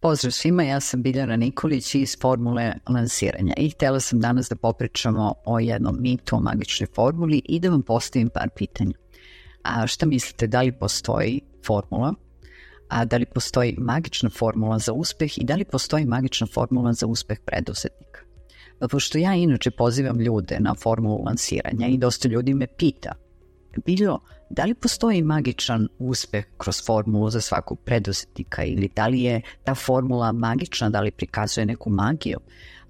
Pozdrav svima, ja sam Biljana Nikolić iz Formule lansiranja i htela sam danas da popričamo o jednom mitu, o magičnoj formuli i da vam postavim par pitanja. A šta mislite, da li postoji formula, a da li postoji magična formula za uspeh i da li postoji magična formula za uspeh preduzetnika? Pošto ja inače pozivam ljude na formulu lansiranja i dosta ljudi me pita, Biljo, da li postoji magičan uspeh kroz formulu za svakog preduzetnika ili da li je ta formula magična, da li prikazuje neku magiju?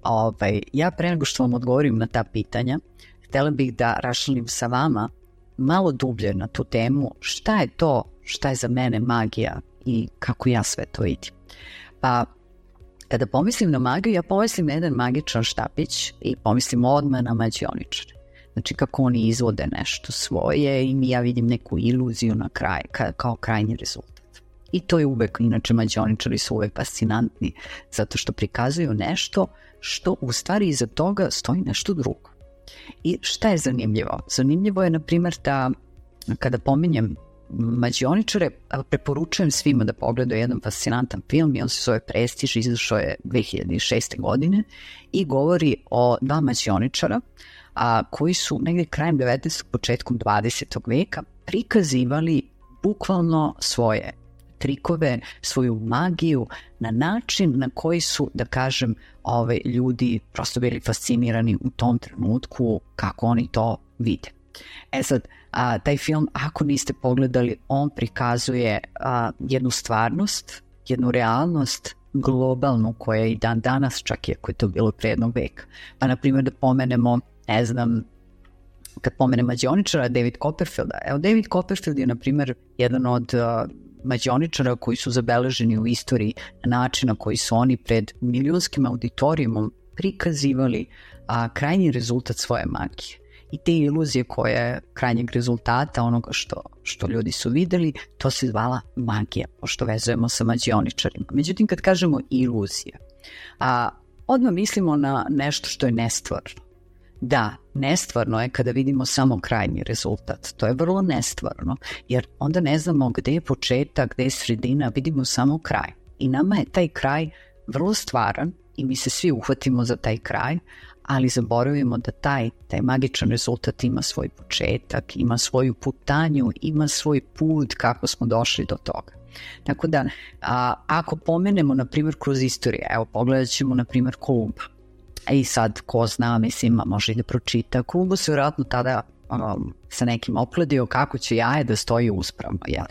Ovaj, ja pre nego što vam odgovorim na ta pitanja, htela bih da rašalim sa vama malo dublje na tu temu šta je to šta je za mene magija i kako ja sve to vidim. Pa kada pomislim na magiju, ja pomislim na jedan magičan štapić i pomislim odmah na mađioničare. Znači kako oni izvode nešto svoje i ja vidim neku iluziju na kraj, ka, kao krajnji rezultat. I to je uvek, inače mađioničari su uvek fascinantni, zato što prikazuju nešto što u stvari iza toga stoji nešto drugo. I šta je zanimljivo? Zanimljivo je, na primjer, da kada pominjem mađioničare, preporučujem svima da pogledaju jedan fascinantan film i on se zove Prestiž, izašao je 2006. godine i govori o dva mađioničara a, koji su negde krajem 19. početkom 20. veka prikazivali bukvalno svoje trikove, svoju magiju na način na koji su, da kažem, ove ljudi prosto bili fascinirani u tom trenutku kako oni to vide. E sad, a, taj film, ako niste pogledali, on prikazuje a, jednu stvarnost, jednu realnost globalnu koja je i dan danas, čak i ako je to bilo pre jednog veka. Pa, na primjer, da pomenemo, ne znam, kad pomenem mađioničara, David Copperfielda. Evo, David Copperfield je, na primjer, jedan od uh, mađioničara koji su zabeleženi u istoriji na način na koji su oni pred milionskim auditorijumom prikazivali a, krajnji rezultat svoje magije i te iluzije koje krajnjeg rezultata onoga što, što ljudi su videli, to se zvala magija, pošto vezujemo sa mađioničarima. Međutim, kad kažemo iluzija, a, odmah mislimo na nešto što je nestvarno. Da, nestvarno je kada vidimo samo krajnji rezultat. To je vrlo nestvarno, jer onda ne znamo gde je početak, gde je sredina, vidimo samo kraj. I nama je taj kraj vrlo stvaran i mi se svi uhvatimo za taj kraj, ali zaboravimo da taj, taj magičan rezultat ima svoj početak, ima svoju putanju, ima svoj put kako smo došli do toga. Tako da, a, ako pomenemo, na primjer, kroz istoriju, evo, pogledat ćemo, na primjer, Kolumba. E I sad, ko zna, mislim, može da pročita. Kolumba se vjerojatno tada um, sa nekim opledio kako će jaje da stoji uspravno, jel?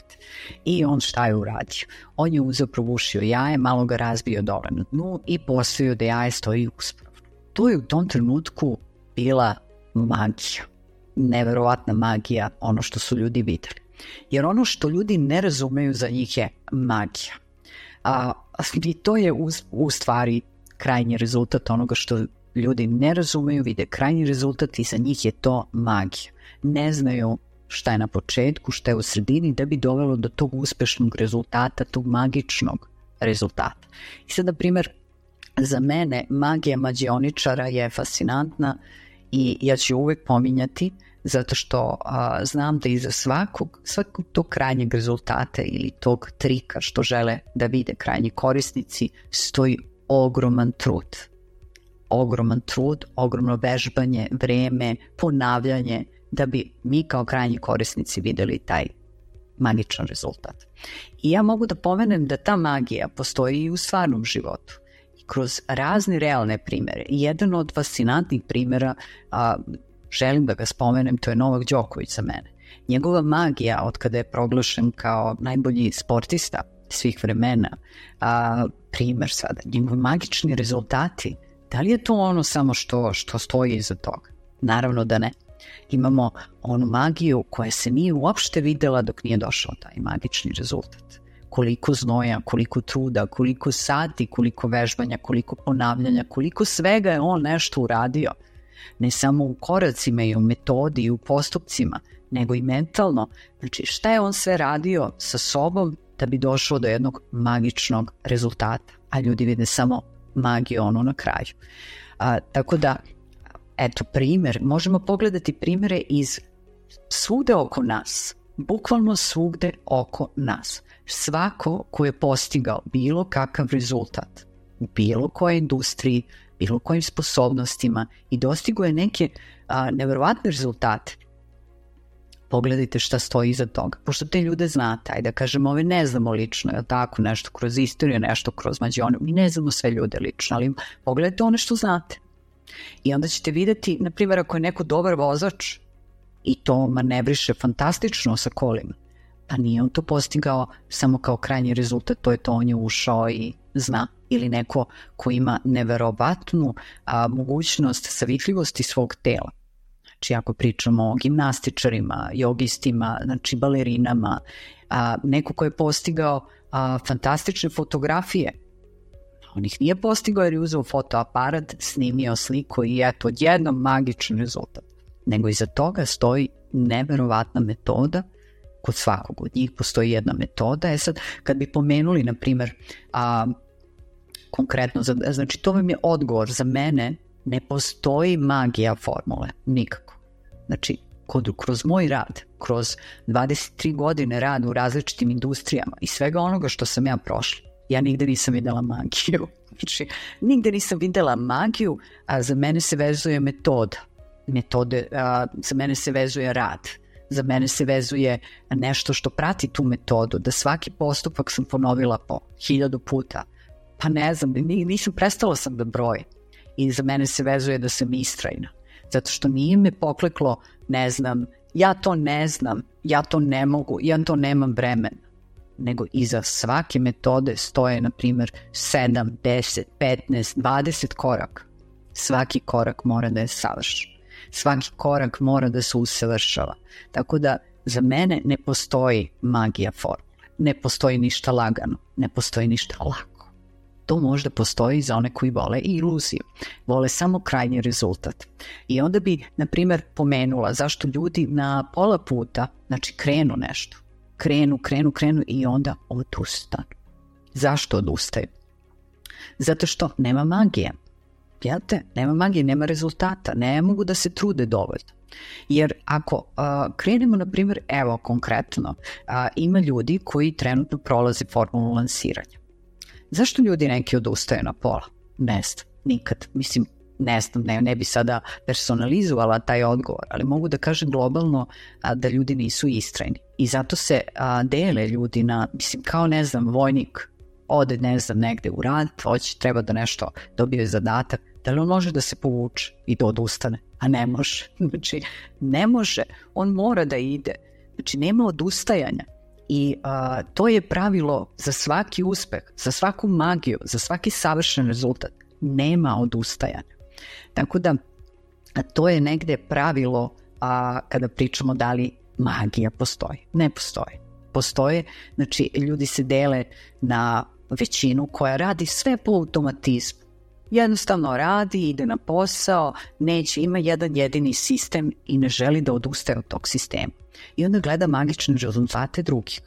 I on šta je uradio? On je uzeo, probušio jaje, malo ga razbio dole na dnu i postavio da jaje stoji uspravno to je u tom trenutku bila magija. Neverovatna magija, ono što su ljudi videli. Jer ono što ljudi ne razumeju za njih je magija. A, I to je u, u stvari krajnji rezultat onoga što ljudi ne razumeju, vide krajnji rezultat i za njih je to magija. Ne znaju šta je na početku, šta je u sredini da bi dovelo do tog uspešnog rezultata, tog magičnog rezultata. I sad, na primjer, za mene magija mađioničara je fascinantna i ja ću uvek pominjati zato što a, znam da iza svakog, svakog tog krajnjeg rezultata ili tog trika što žele da vide krajnji korisnici stoji ogroman trud. Ogroman trud, ogromno vežbanje, vreme, ponavljanje da bi mi kao krajnji korisnici videli taj magičan rezultat. I ja mogu da pomenem da ta magija postoji i u stvarnom životu kroz razne realne primere. Jedan od fascinantnih primera, a, želim da ga spomenem, to je Novak Đoković za mene. Njegova magija od kada je proglašen kao najbolji sportista svih vremena, a, primer sada, njegovi magični rezultati, da li je to ono samo što, što stoji iza toga? Naravno da ne. Imamo onu magiju koja se nije uopšte videla dok nije došao taj magični rezultat koliko znoja, koliko truda, koliko sati, koliko vežbanja, koliko ponavljanja, koliko svega je on nešto uradio. Ne samo u koracima i u metodi i u postupcima, nego i mentalno. Znači šta je on sve radio sa sobom da bi došao do jednog magičnog rezultata. A ljudi vide samo magiju ono na kraju. A, tako da, eto primer, možemo pogledati primere iz svude oko nas bukvalno svugde oko nas. Svako ko je postigao bilo kakav rezultat u bilo kojoj industriji, bilo kojim sposobnostima i dostigo je neke a, neverovatne rezultate, pogledajte šta stoji iza toga. Pošto te ljude znate, ajde da kažemo, ove ne znamo lično, je tako, nešto kroz istoriju, nešto kroz mađonu, mi ne znamo sve ljude lično, ali pogledajte one što znate. I onda ćete videti, na primjer, ako je neko dobar vozač i to manevriše fantastično sa kolima, pa nije on to postigao samo kao krajnji rezultat, to je to on je ušao i zna ili neko ko ima neverovatnu a, mogućnost savitljivosti svog tela Znači, ako pričamo o gimnastičarima, jogistima, znači balerinama, a, neko ko je postigao a, fantastične fotografije, on ih nije postigao jer je uzeo fotoaparat, snimio sliku i eto, odjednom magičan rezultat. Nego iza toga stoji neverovatna metoda kod svakog od njih postoji jedna metoda. E sad, kad bi pomenuli, na primer, a, konkretno, znači to vam je odgovor za mene, ne postoji magija formule, nikako. Znači, kod, kroz moj rad, kroz 23 godine rada u različitim industrijama i svega onoga što sam ja prošla, ja nigde nisam videla magiju. Znači, nigde nisam videla magiju, a za mene se vezuje metoda. Metode, a, za mene se vezuje rad. Za mene se vezuje nešto što prati tu metodu, da svaki postupak sam ponovila po hiljadu puta. Pa ne znam, nisam, prestala sam da brojim. I za mene se vezuje da sam istrajna zato što nije me pokleklo, ne znam, ja to ne znam, ja to ne mogu, ja to nemam vremena nego iza svake metode stoje, na primjer, 7, 10, 15, 20 koraka. Svaki korak mora da je savršen. Svaki korak mora da se usavršava. Tako da za mene ne postoji magija formule. Ne postoji ništa lagano. Ne postoji ništa lako to možda postoji za one koji vole iluziju, vole samo krajnji rezultat. I onda bi, na primer, pomenula zašto ljudi na pola puta, znači krenu nešto, krenu, krenu, krenu i onda odustanu. Zašto odustaju? Zato što nema magije. Jate, nema magije, nema rezultata, ne mogu da se trude dovoljno. Jer ako uh, krenemo, na primjer, evo konkretno, uh, ima ljudi koji trenutno prolaze formulu lansiranja. Zašto ljudi neki odustaju na pola? Ne znam, nikad. Mislim, ne znam, ne, ne bi sada personalizovala taj odgovor, ali mogu da kažem globalno a, da ljudi nisu istrajni. I zato se a, dele ljudi na, mislim, kao ne znam, vojnik ode, ne znam, negde u rad, hoće, treba da nešto dobije zadatak, da li on može da se povuče i da odustane? A ne može. Znači, ne može. On mora da ide. Znači, nema odustajanja. I a, to je pravilo za svaki uspeh, za svaku magiju, za svaki savršen rezultat. Nema odustajanja. Tako da a to je negde pravilo a, kada pričamo da li magija postoji. Ne postoji. Postoje, znači ljudi se dele na većinu koja radi sve po automatizmu. Jednostavno radi, ide na posao, neće, ima jedan jedini sistem i ne želi da odustaje od tog sistema i onda gleda magične rezultate drugih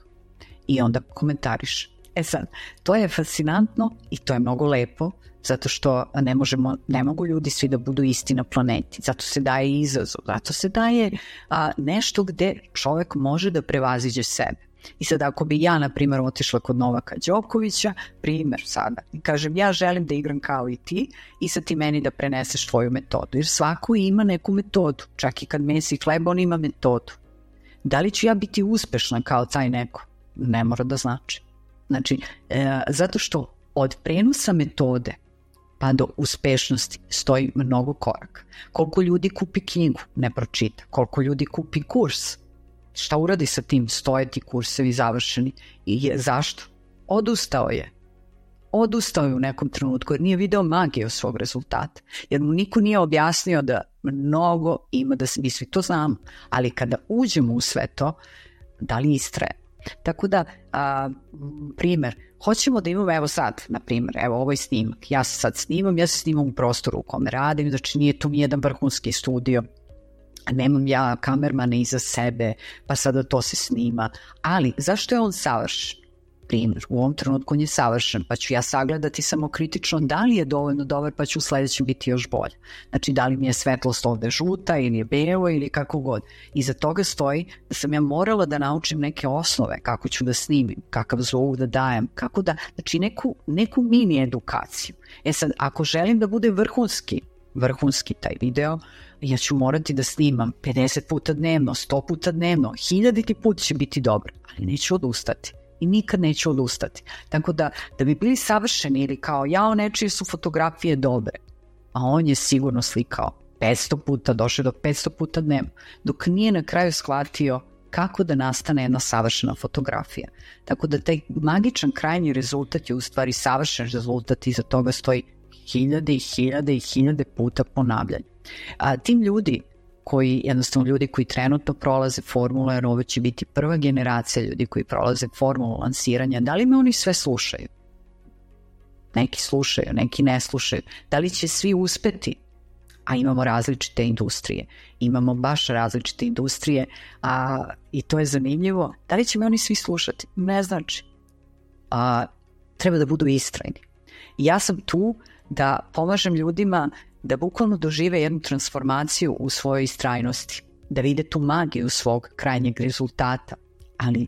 i onda komentariš. E sad, to je fascinantno i to je mnogo lepo, zato što ne možemo, ne mogu ljudi svi da budu isti na planeti, zato se daje izazov, zato se daje a, nešto gde čovek može da prevaziđe sebe. I sad ako bi ja, na primjer, otišla kod Novaka Đokovića, primjer sada, i kažem ja želim da igram kao i ti i sad ti meni da preneseš tvoju metodu, jer svako ima neku metodu, čak i kad mesi hleba, on ima metodu da li ću ja biti uspešna kao taj neko? Ne mora da znači. Znači, e, zato što od prenosa metode pa do uspešnosti stoji mnogo koraka. Koliko ljudi kupi knjigu, ne pročita. Koliko ljudi kupi kurs, šta uradi sa tim, stoje ti kursevi završeni. I je, zašto? Odustao je. Odustao je u nekom trenutku jer nije video magiju svog rezultata. Jer mu niko nije objasnio da mnogo ima da se, mi svi to znamo, ali kada uđemo u sve to, da li istraje? Tako da, a, primer, hoćemo da imamo, evo sad, na primer, evo ovaj snimak, ja se sad snimam, ja se snimam u prostoru u kome radim, znači nije tu nijedan vrhunski studio, nemam ja kamermana iza sebe, pa sada to se snima, ali zašto je on savršen? Primjer, u ovom trenutku on je savršen, pa ću ja sagledati samo kritično da li je dovoljno dobar, pa ću u sledećem biti još bolje. Znači, da li mi je svetlost ovde žuta ili je belo ili kako god. Iza toga stoji da sam ja morala da naučim neke osnove, kako ću da snimim, kakav zvuk da dajem, kako da, znači neku, neku mini edukaciju. E sad, ako želim da bude vrhunski, vrhunski taj video, ja ću morati da snimam 50 puta dnevno, 100 puta dnevno, hiljaditi put će biti dobro, ali neću odustati i nikad neću odustati. Tako da, da bi bili savršeni ili kao jao nečije su fotografije dobre, a on je sigurno slikao 500 puta, došao do 500 puta dnevno, dok nije na kraju shvatio kako da nastane jedna savršena fotografija. Tako da taj magičan krajnji rezultat je u stvari savršen rezultat i za toga stoji hiljade i hiljade i hiljade puta ponavljanja. A tim ljudi koji, jednostavno ljudi koji trenutno prolaze formule, jer ovo će biti prva generacija ljudi koji prolaze formulu lansiranja, da li me oni sve slušaju? Neki slušaju, neki ne slušaju. Da li će svi uspeti? A imamo različite industrije. Imamo baš različite industrije a, i to je zanimljivo. Da li će me oni svi slušati? Ne znači. A, treba da budu istrajni. ja sam tu da pomažem ljudima da bukvalno dožive jednu transformaciju u svojoj istrajnosti, da vide tu magiju svog krajnjeg rezultata, ali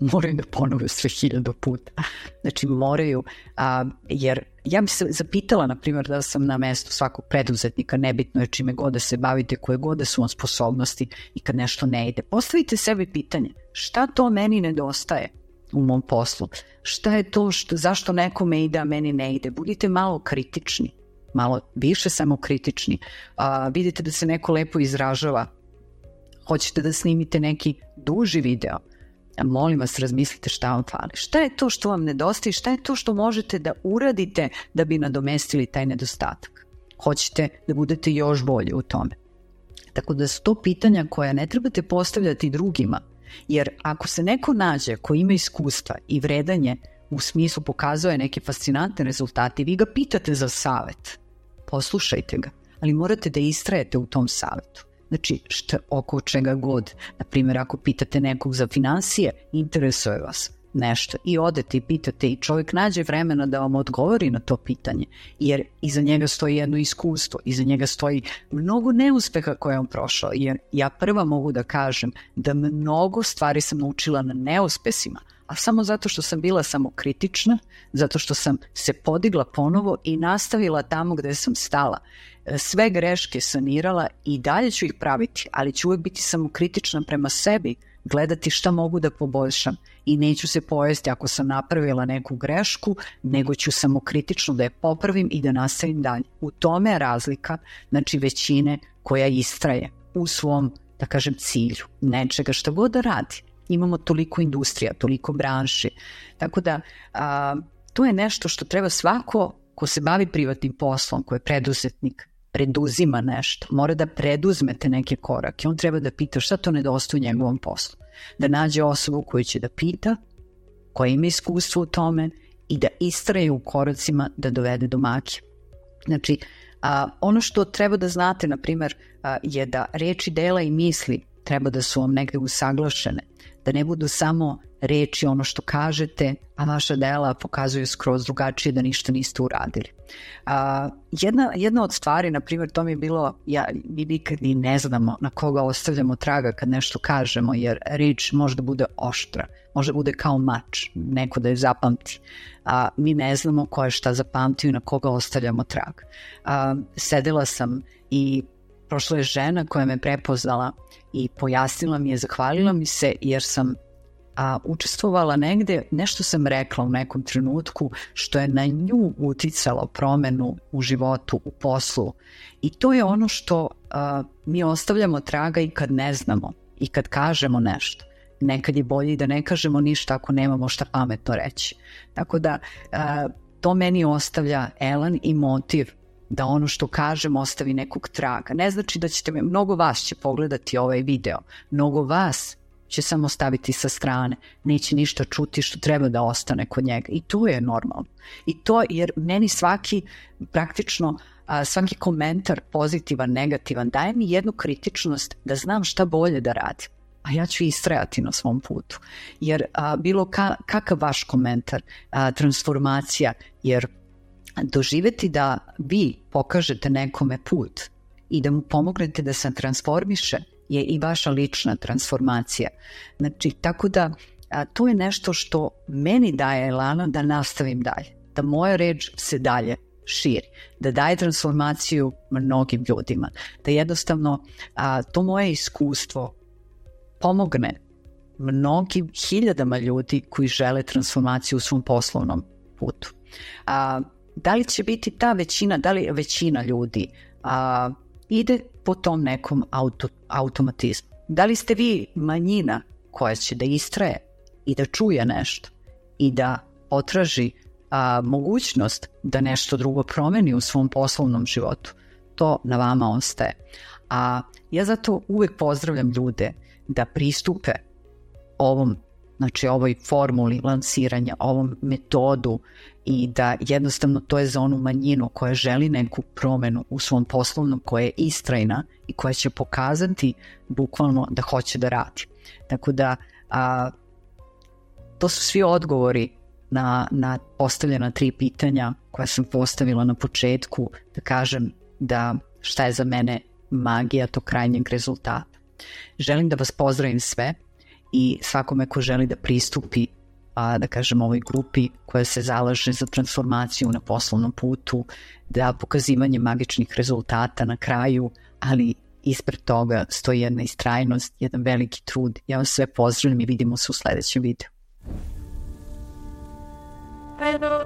moraju da ponove sve hiljado puta. Znači moraju, a, jer ja bi se zapitala, na primjer, da sam na mestu svakog preduzetnika, nebitno je čime god da se bavite, koje god da su vam sposobnosti i kad nešto ne ide. Postavite sebi pitanje, šta to meni nedostaje u mom poslu? Šta je to što, zašto nekome ide, a meni ne ide? Budite malo kritični malo više samokritični, a, vidite da se neko lepo izražava, hoćete da snimite neki duži video, molim vas razmislite šta vam fali. Šta je to što vam nedostaje šta je to što možete da uradite da bi nadomestili taj nedostatak? Hoćete da budete još bolji u tome. Tako da su to pitanja koja ne trebate postavljati drugima, jer ako se neko nađe ko ima iskustva i vredanje u smislu pokazuje neke fascinantne rezultate, vi ga pitate za savet poslušajte ga, ali morate da istrajete u tom savetu. Znači, šta, oko čega god. Naprimjer, ako pitate nekog za financije, interesuje vas nešto i odete i pitate i čovjek nađe vremena da vam odgovori na to pitanje, jer iza njega stoji jedno iskustvo, iza njega stoji mnogo neuspeha koje on prošao, jer ja prva mogu da kažem da mnogo stvari sam naučila na neuspesima, a samo zato što sam bila samo kritična, zato što sam se podigla ponovo i nastavila tamo gde sam stala. E, sve greške sanirala i dalje ću ih praviti, ali ću uvek biti samo kritična prema sebi, gledati šta mogu da poboljšam i neću se pojesti ako sam napravila neku grešku, nego ću samo kritično da je popravim i da nastavim dalje. U tome je razlika, znači većine koja istraje u svom, da kažem, cilju, nečega šta god da radi imamo toliko industrija, toliko branši. Tako da a, to je nešto što treba svako ko se bavi privatnim poslom, ko je preduzetnik, preduzima nešto, mora da preduzmete neke korake. On treba da pita šta to nedostaje u njegovom poslu. Da nađe osobu koju će da pita, koja ima iskustvo u tome i da istraje u koracima da dovede do maki. Znači, a, ono što treba da znate, na primer, je da reči, dela i misli treba da su vam negde usaglašene da ne budu samo reči ono što kažete, a vaša dela pokazuju skroz drugačije da ništa niste uradili. A, jedna, jedna od stvari, na primjer, to mi je bilo, ja, mi nikad ni ne znamo na koga ostavljamo traga kad nešto kažemo, jer reč može da bude oštra, može da bude kao mač, neko da je zapamti. A, mi ne znamo ko je šta zapamtio i na koga ostavljamo trag. A, sedela sam i prošla je žena koja me prepoznala i pojasnila mi je, zahvalila mi se jer sam a, učestvovala negde, nešto sam rekla u nekom trenutku što je na nju uticalo promenu u životu, u poslu. I to je ono što a, mi ostavljamo traga i kad ne znamo i kad kažemo nešto. Nekad je bolje da ne kažemo ništa ako nemamo šta pametno reći. Tako da a, to meni ostavlja elan i motiv da ono što kažem ostavi nekog traga. Ne znači da ćete me, mnogo vas će pogledati ovaj video, mnogo vas će samo staviti sa strane, neće ništa čuti što treba da ostane kod njega i to je normalno. I to jer meni svaki praktično a, svaki komentar pozitivan, negativan daje mi jednu kritičnost da znam šta bolje da radim. a ja ću istrajati na svom putu. Jer a, bilo ka, kakav vaš komentar, a, transformacija, jer doživeti da vi pokažete nekome put i da mu pomognete da se transformiše je i vaša lična transformacija. Znači, tako da a, to je nešto što meni daje elana da nastavim dalje, da moja reč se dalje širi, da daje transformaciju mnogim ljudima, da jednostavno a, to moje iskustvo pomogne mnogim hiljadama ljudi koji žele transformaciju u svom poslovnom putu. A, da li će biti ta većina, da li većina ljudi a, ide po tom nekom auto, automatizmu? Da li ste vi manjina koja će da istraje i da čuje nešto i da potraži a, mogućnost da nešto drugo promeni u svom poslovnom životu? To na vama ostaje. A ja zato uvek pozdravljam ljude da pristupe ovom znači ovoj formuli lansiranja, ovom metodu i da jednostavno to je za onu manjinu koja želi neku promenu u svom poslovnom, koja je istrajna i koja će pokazati bukvalno da hoće da radi. Tako da a, to su svi odgovori na, na postavljena tri pitanja koja sam postavila na početku, da kažem da šta je za mene magija tog krajnjeg rezultata. Želim da vas pozdravim sve i svakome ko želi da pristupi a, da kažem ovoj grupi koja se zalaže za transformaciju na poslovnom putu, da pokazivanje magičnih rezultata na kraju, ali ispred toga stoji jedna istrajnost, jedan veliki trud. Ja vas sve pozdravljam i vidimo se u sledećem videu. Hello,